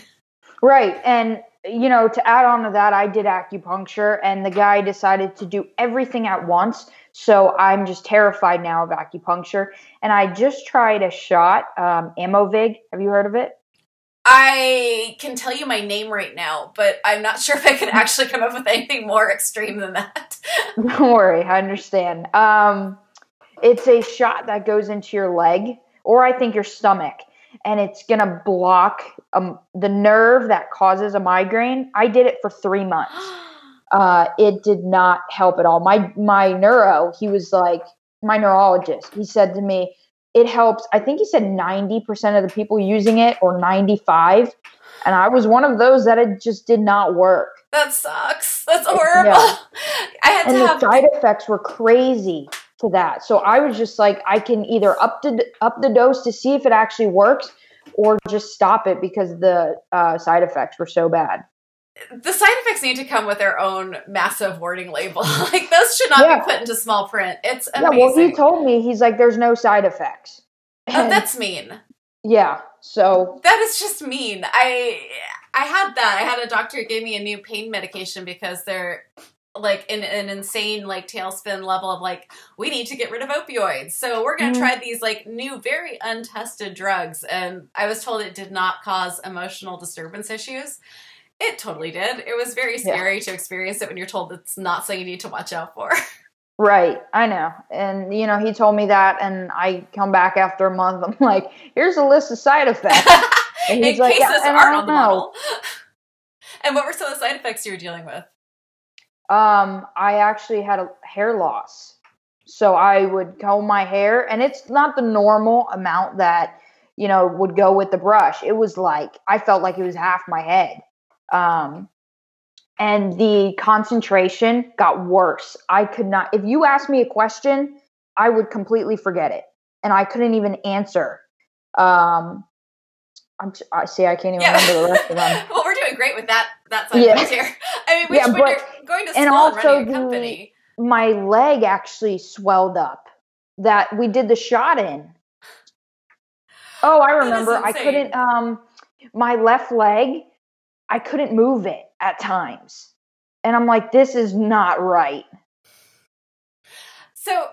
Right. And, you know, to add on to that, I did acupuncture and the guy decided to do everything at once. So I'm just terrified now of acupuncture. And I just tried a shot, um, Aimovig. Have you heard of it? I can tell you my name right now, but I'm not sure if I can actually come up with anything more extreme than that. Don't worry, I understand. Um, it's a shot that goes into your leg or I think your stomach and it's going to block um, the nerve that causes a migraine. I did it for three months. Uh, it did not help at all. My my neuro, he was like my neurologist. He said to me, "It helps." I think he said ninety percent of the people using it, or ninety five, and I was one of those that it just did not work. That sucks. That's horrible. Yeah. I had and to the have side effects were crazy to that. So I was just like, I can either up the up the dose to see if it actually works, or just stop it because the uh, side effects were so bad. The side effects need to come with their own massive warning label. like those should not yeah. be put into small print. It's amazing. Yeah, well, he told me he's like, "There's no side effects." Oh, that's mean. Yeah. So that is just mean. I I had that. I had a doctor who gave me a new pain medication because they're like in an insane like tailspin level of like we need to get rid of opioids. So we're going to mm try these like new very untested drugs. And i was told it did not cause emotional disturbance issues. It totally did. It was very scary yeah. to experience it when you're told it's not something you need to watch out for. Right. I know. And you know he told me that and i come back after a month i'm like here's a list of side effects. And he's in like, yeah, aren't on the model. And what were some of the side effects you were dealing with um, I actually had a hair loss. So I would comb my hair, and it's not the normal amount that, you know, would go with the brush. It was like, I felt like it was half my head. Um, and the concentration got worse. I could not, if you asked me a question, I would completely forget it. And I couldn't even answer. Um, I'm, I see. I can't even yeah. remember the rest of them. well, we're doing great with that. That side yeah. here. I mean, which, yeah, but, going to school and, also and running a company. The, my leg actually swelled up that we did the shot in. Oh, I remember. I couldn't. Um, my left leg, I couldn't move it at times, and I'm like, this is not right. So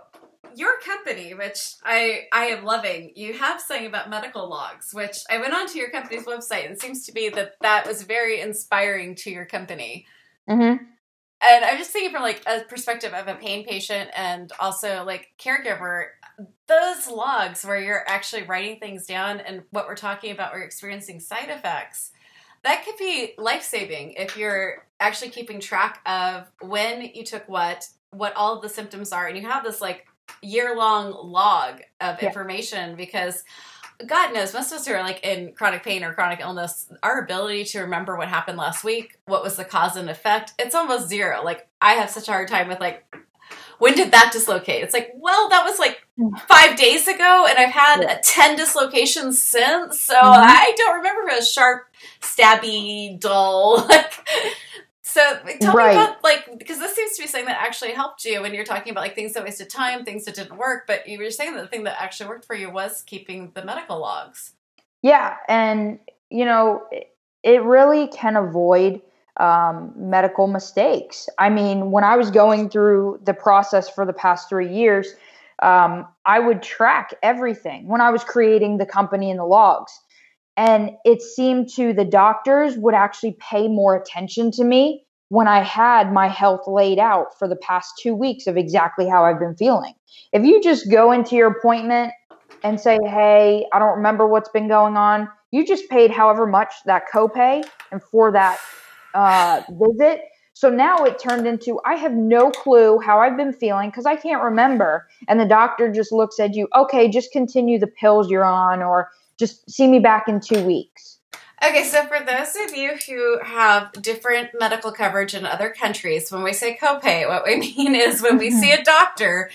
your company, which I I am loving, you have something about medical logs, which I went onto your company's website and it seems to be that that was very inspiring to your company. Mm-hmm. And I'm just thinking from like a perspective of a pain patient and also like caregiver, those logs where you're actually writing things down and what we're talking about, we're experiencing side effects. That could be life saving if you're actually keeping track of when you took what, what all of the symptoms are, and you have this like year long log of yeah. information because God knows, most of us who are like in chronic pain or chronic illness, our ability to remember what happened last week, what was the cause and effect, it's almost zero. Like, I have such a hard time with like, when did that dislocate? It's like, well, that was like mm. five days ago, and I've had yeah. 10 dislocations since, so mm-hmm. I don't remember a sharp, stabby, dull, like, so tell right. me about like because this seems to be something that actually helped you when you're talking about like things that wasted time, things that didn't work. But you were saying that the thing that actually worked for you was keeping the medical logs. Yeah, and you know it really can avoid um, medical mistakes. I mean, when I was going through the process for the past three years, um, I would track everything when I was creating the company and the logs. And it seemed to the doctors would actually pay more attention to me when I had my health laid out for the past two weeks of exactly how I've been feeling. If you just go into your appointment and say, Hey, I don't remember what's been going on, you just paid however much that copay and for that uh, visit. So now it turned into I have no clue how I've been feeling because I can't remember. And the doctor just looks at you, okay, just continue the pills you're on or just see me back in two weeks. Okay, so for those of you who have different medical coverage in other countries, when we say copay, what we mean is when we see a mm-hmm. doctor,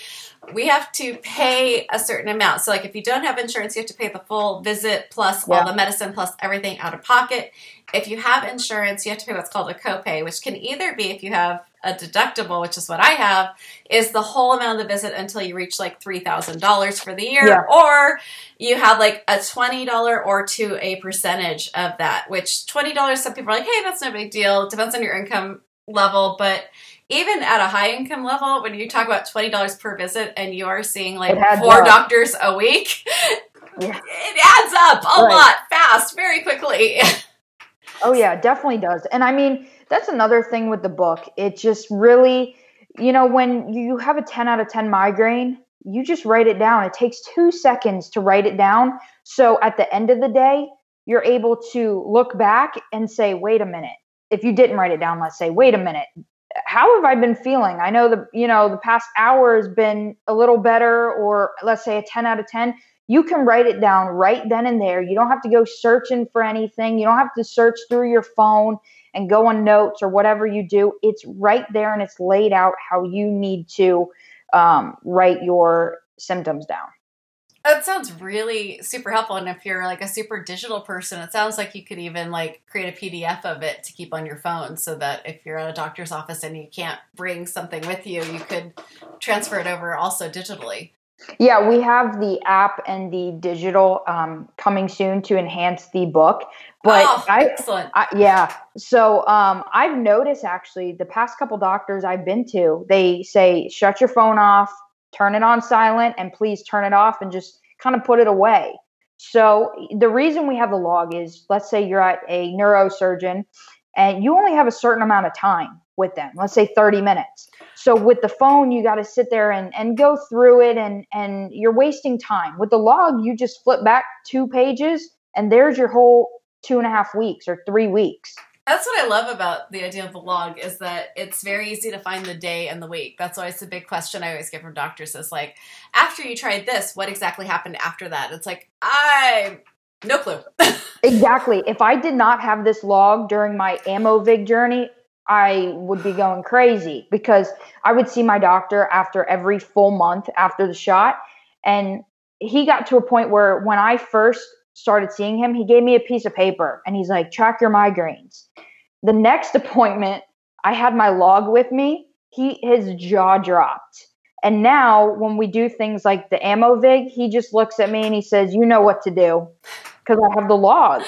we have to pay a certain amount. So, like if you don't have insurance, you have to pay the full visit plus yeah. all the medicine plus everything out of pocket. If you have insurance, you have to pay what's called a copay, which can either be if you have a deductible, which is what I have, is the whole amount of the visit until you reach like $3,000 for the year, yeah. or you have like a $20 or to a percentage of that, which $20, some people are like, hey, that's no big deal. Depends on your income level, but even at a high income level, when you talk about $20 per visit and you are seeing like four up. doctors a week, yeah. it adds up a right. lot fast, very quickly. oh, yeah, definitely does. And I mean, that's another thing with the book. It just really, you know, when you have a 10 out of 10 migraine, you just write it down. It takes two seconds to write it down. So at the end of the day, you're able to look back and say, wait a minute. If you didn't write it down, let's say, wait a minute, how have I been feeling? I know the you know the past hour has been a little better, or let's say a 10 out of 10. You can write it down right then and there. You don't have to go searching for anything. You don't have to search through your phone and go on notes or whatever you do. It's right there and it's laid out how you need to um, write your symptoms down. That sounds really super helpful. And if you're like a super digital person, it sounds like you could even like create a PDF of it to keep on your phone so that if you're at a doctor's office and you can't bring something with you, you could transfer it over also digitally. Yeah, we have the app and the digital um, coming soon to enhance the book. But oh, I, excellent. I, yeah. So um, I've noticed actually the past couple doctors I've been to, they say, shut your phone off, turn it on silent, and please turn it off and just kind of put it away. So the reason we have the log is let's say you're at a neurosurgeon and you only have a certain amount of time with them, let's say 30 minutes. So with the phone, you got to sit there and, and go through it and, and you're wasting time. With the log, you just flip back two pages and there's your whole two and a half weeks or three weeks. That's what I love about the idea of the log is that it's very easy to find the day and the week. That's always the big question I always get from doctors is like, after you tried this, what exactly happened after that? It's like, I no clue. exactly. If I did not have this log during my Aimovig journey, I would be going crazy because I would see my doctor after every full month after the shot. And he got to a point where when I first started seeing him, he gave me a piece of paper and he's like, track your migraines. The next appointment, I had my log with me. He his jaw dropped. And now when we do things like the Aimovig, he just looks at me and he says, "You know what to do," because I have the log.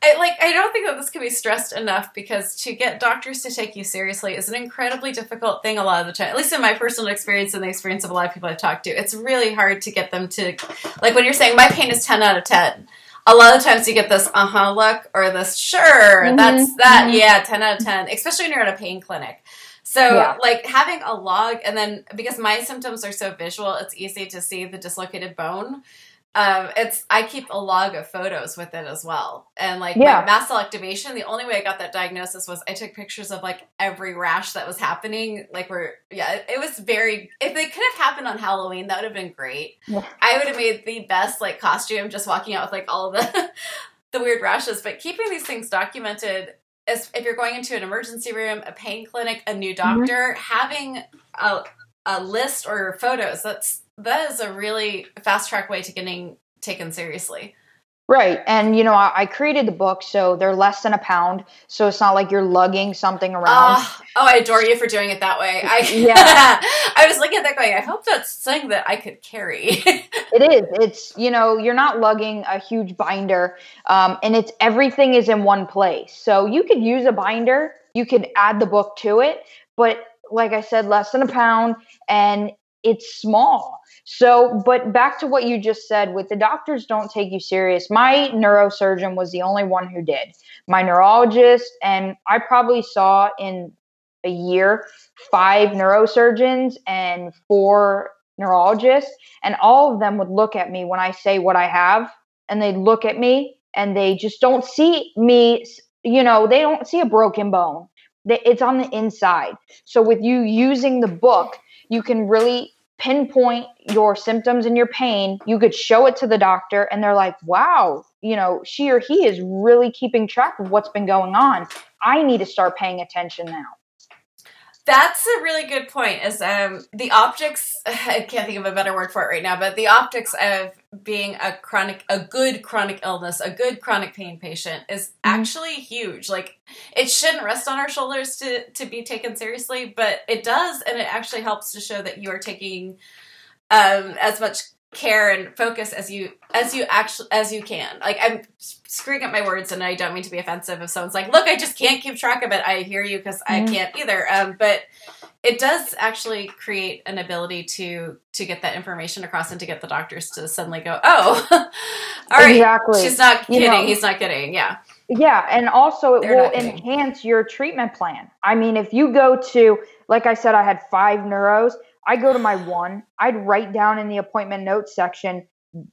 I like I don't think that this can be stressed enough because to get doctors to take you seriously is an incredibly difficult thing a lot of the time. At least in my personal experience and the experience of a lot of people I've talked to, it's really hard to get them to like when you're saying my pain is ten out of ten. A lot of times you get this uh huh look or this sure mm-hmm. that's that mm-hmm. yeah ten out of ten, especially when you're at a pain clinic. So yeah. like having a log and then because my symptoms are so visual, it's easy to see the dislocated bone um, it's I keep a log of photos with it as well. And like yeah. my mast cell activation, the only way I got that diagnosis was I took pictures of like every rash that was happening. Like we're yeah, it, it was very if they could have happened on Halloween, that would have been great. Yeah. I would have made the best like costume just walking out with like all the the weird rashes. But keeping these things documented is if you're going into an emergency room, a pain clinic, a new mm-hmm. doctor, mm-hmm. having a a list or photos, that's that is a really fast track way to getting taken seriously. Right. And, you know, I, I, created the book so they're less than a pound. So it's not like you're lugging something around. Uh, oh, I adore you for doing it that way. I, yeah. I was looking at that going, I hope that's something that I could carry. it is. It's, you know, you're not lugging a huge binder um, and it's everything is in one place. So you could use a binder, you could add the book to it. But like I said, less than a pound and it's small. So, but back to what you just said with the doctors don't take you serious. My neurosurgeon was the only one who did. My neurologist, and I probably saw in a year five neurosurgeons and four neurologists, and all of them would look at me when I say what I have, and they look at me and they just don't see me, you know, they don't see a broken bone. It's on the inside. So, with you using the book, you can really pinpoint your symptoms and your pain. You could show it to the doctor, and they're like, wow, you know, she or he is really keeping track of what's been going on. I need to start paying attention now. That's a really good point. Is um, the optics? I can't think of a better word for it right now, but the optics of being a chronic, a good chronic illness, a good chronic pain patient is mm-hmm. actually huge. Like it shouldn't rest on our shoulders to to be taken seriously, but it does, and it actually helps to show that you are taking um, as much care and focus as you as you actually as you can. Like I'm screwing up my words, and I don't mean to be offensive. If someone's like, "Look, I just can't keep track of it," I hear you because. I can't either. Um, but it does actually create an ability to to get that information across and to get the doctors to suddenly go, "Oh, all right, exactly. she's not kidding. You know, he's not kidding." Yeah. Yeah, and also it They're will enhance your treatment plan. I mean, if you go to, like I said, I had five neuros I go to my one, I'd write down in the appointment notes section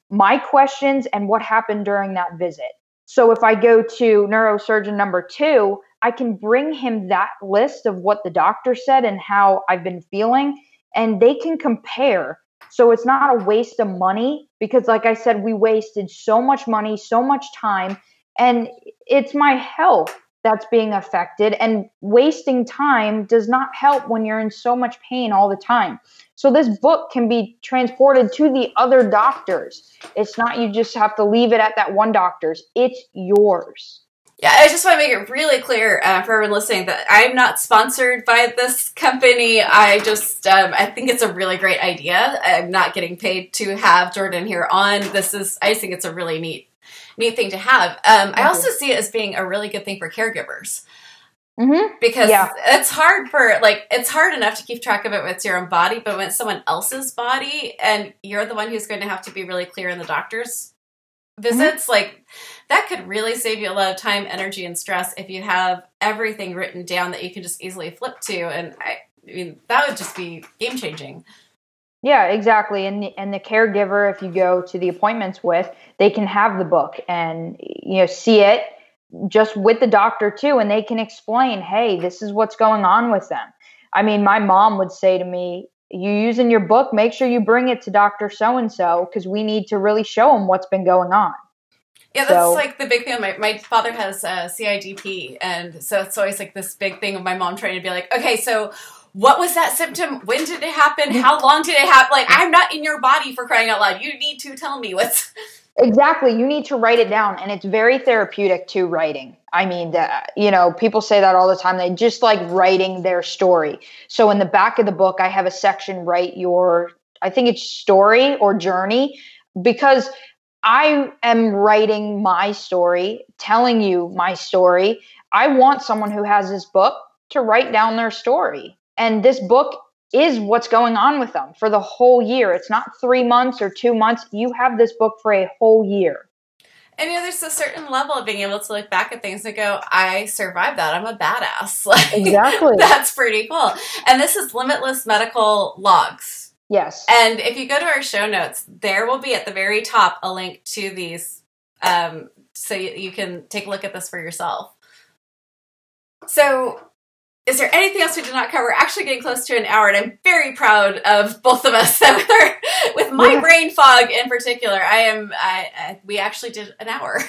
my questions and what happened during that visit. So if I go to neurosurgeon number two, I can bring him that list of what the doctor said and how I've been feeling, and they can compare. So it's not a waste of money because, like I said, we wasted so much money, so much time, and it's my health that's being affected. And wasting time does not help when you're in so much pain all the time. So this book can be transported to the other doctors. It's not you just have to leave it at that one doctor's. It's yours. Yeah, I just want to make it really clear uh, for everyone listening that I'm not sponsored by this company. I just um, I think it's a really great idea. I'm not getting paid to have Jordan here on. This is I think it's a really neat neat thing to have. Um, I also see it as being a really good thing for caregivers. Mm-hmm. Because yeah. it's hard for like it's hard enough to keep track of it with your own body, but when it's someone else's body and you're the one who's going to have to be really clear in the doctor's visits, mm-hmm. like that could really save you a lot of time, energy, and stress if you have everything written down that you can just easily flip to. And I, I mean, that would just be game changing. Yeah, exactly. And the, and the caregiver, if you go to the appointments with, they can have the book and you know see it just with the doctor too, and they can explain, hey, this is what's going on with them. I mean, my mom would say to me, "You using your book? Make sure you bring it to Doctor So and So because we need to really show him what's been going on." Yeah, that's so, like the big thing. My, my father has uh, CIDP, and so it's always like this big thing of my mom trying to be like, okay, so what was that symptom? When did it happen? Mm-hmm. How long did it happen? Like, I'm not in your body for crying out loud. You need to tell me what's. Exactly. You need to write it down. And it's very therapeutic to writing. I mean, the, you know, people say that all the time. They just like writing their story. So in the back of the book, I have a section, write your, I think it's story or journey, because I am writing my story, telling you my story. I want someone who has this book to write down their story. And this book is what's going on with them for the whole year. It's not three months or two months. You have this book for a whole year. And you know, there's a certain level of being able to look back at things and go, I survived that. I'm a badass. Like, exactly. That's pretty cool. And this is Limitless Medical Logs. Yes. And if you go to our show notes, there will be at the very top a link to these um, so you can take a look at this for yourself. So is there anything else we did not cover? We're actually getting close to an hour, and I'm very proud of both of us. with our, with my yeah. brain fog in particular, I am. I, I, we actually did an hour.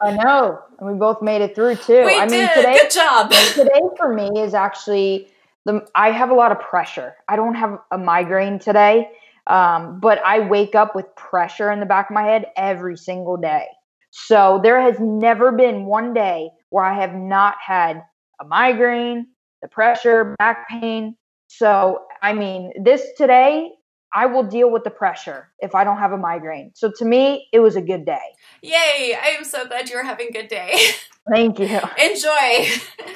I know, and we both made it through too. We I did. mean, today, good job. today for me is actually the. I have a lot of pressure. I don't have a migraine today, um, but I wake up with pressure in the back of my head every single day. So there has never been one day where I have not had a migraine, the pressure, back pain. So, I mean, this today, I will deal with the pressure if I don't have a migraine. So to me, it was a good day. Yay! I am so glad you're having a good day. Thank you. Enjoy.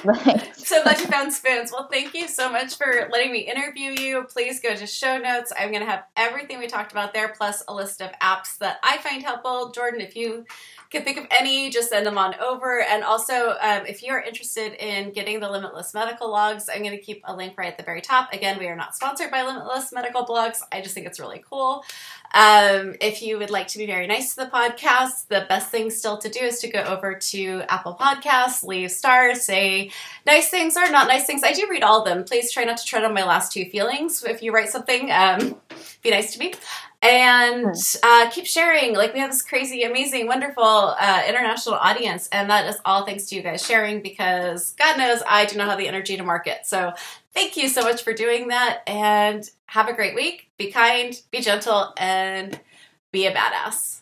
So glad you found spoons. Well, thank you so much for letting me interview you. Please go to show notes. I'm going to have everything we talked about there, plus a list of apps that I find helpful. Jordan, if you can think of any, just send them on over. And also, um, if you're interested in getting the Limitless Medical Logs, I'm going to keep a link right at the very top. Again, we are not sponsored by Limitless Medical Blogs. I just think it's really cool. Um, if you would like to be very nice to the podcast, the best thing still to do is to go over to Apple Podcasts, leave stars, say nice things or not nice things. I do read all of them. Please try not to tread on my last two feelings if you write something. Um, be nice to me. And uh, keep sharing. Like, we have this crazy, amazing, wonderful uh, international audience. And that is all thanks to you guys sharing because God knows I do not have the energy to market. So, thank you so much for doing that. And have a great week. Be kind, be gentle, and be a badass.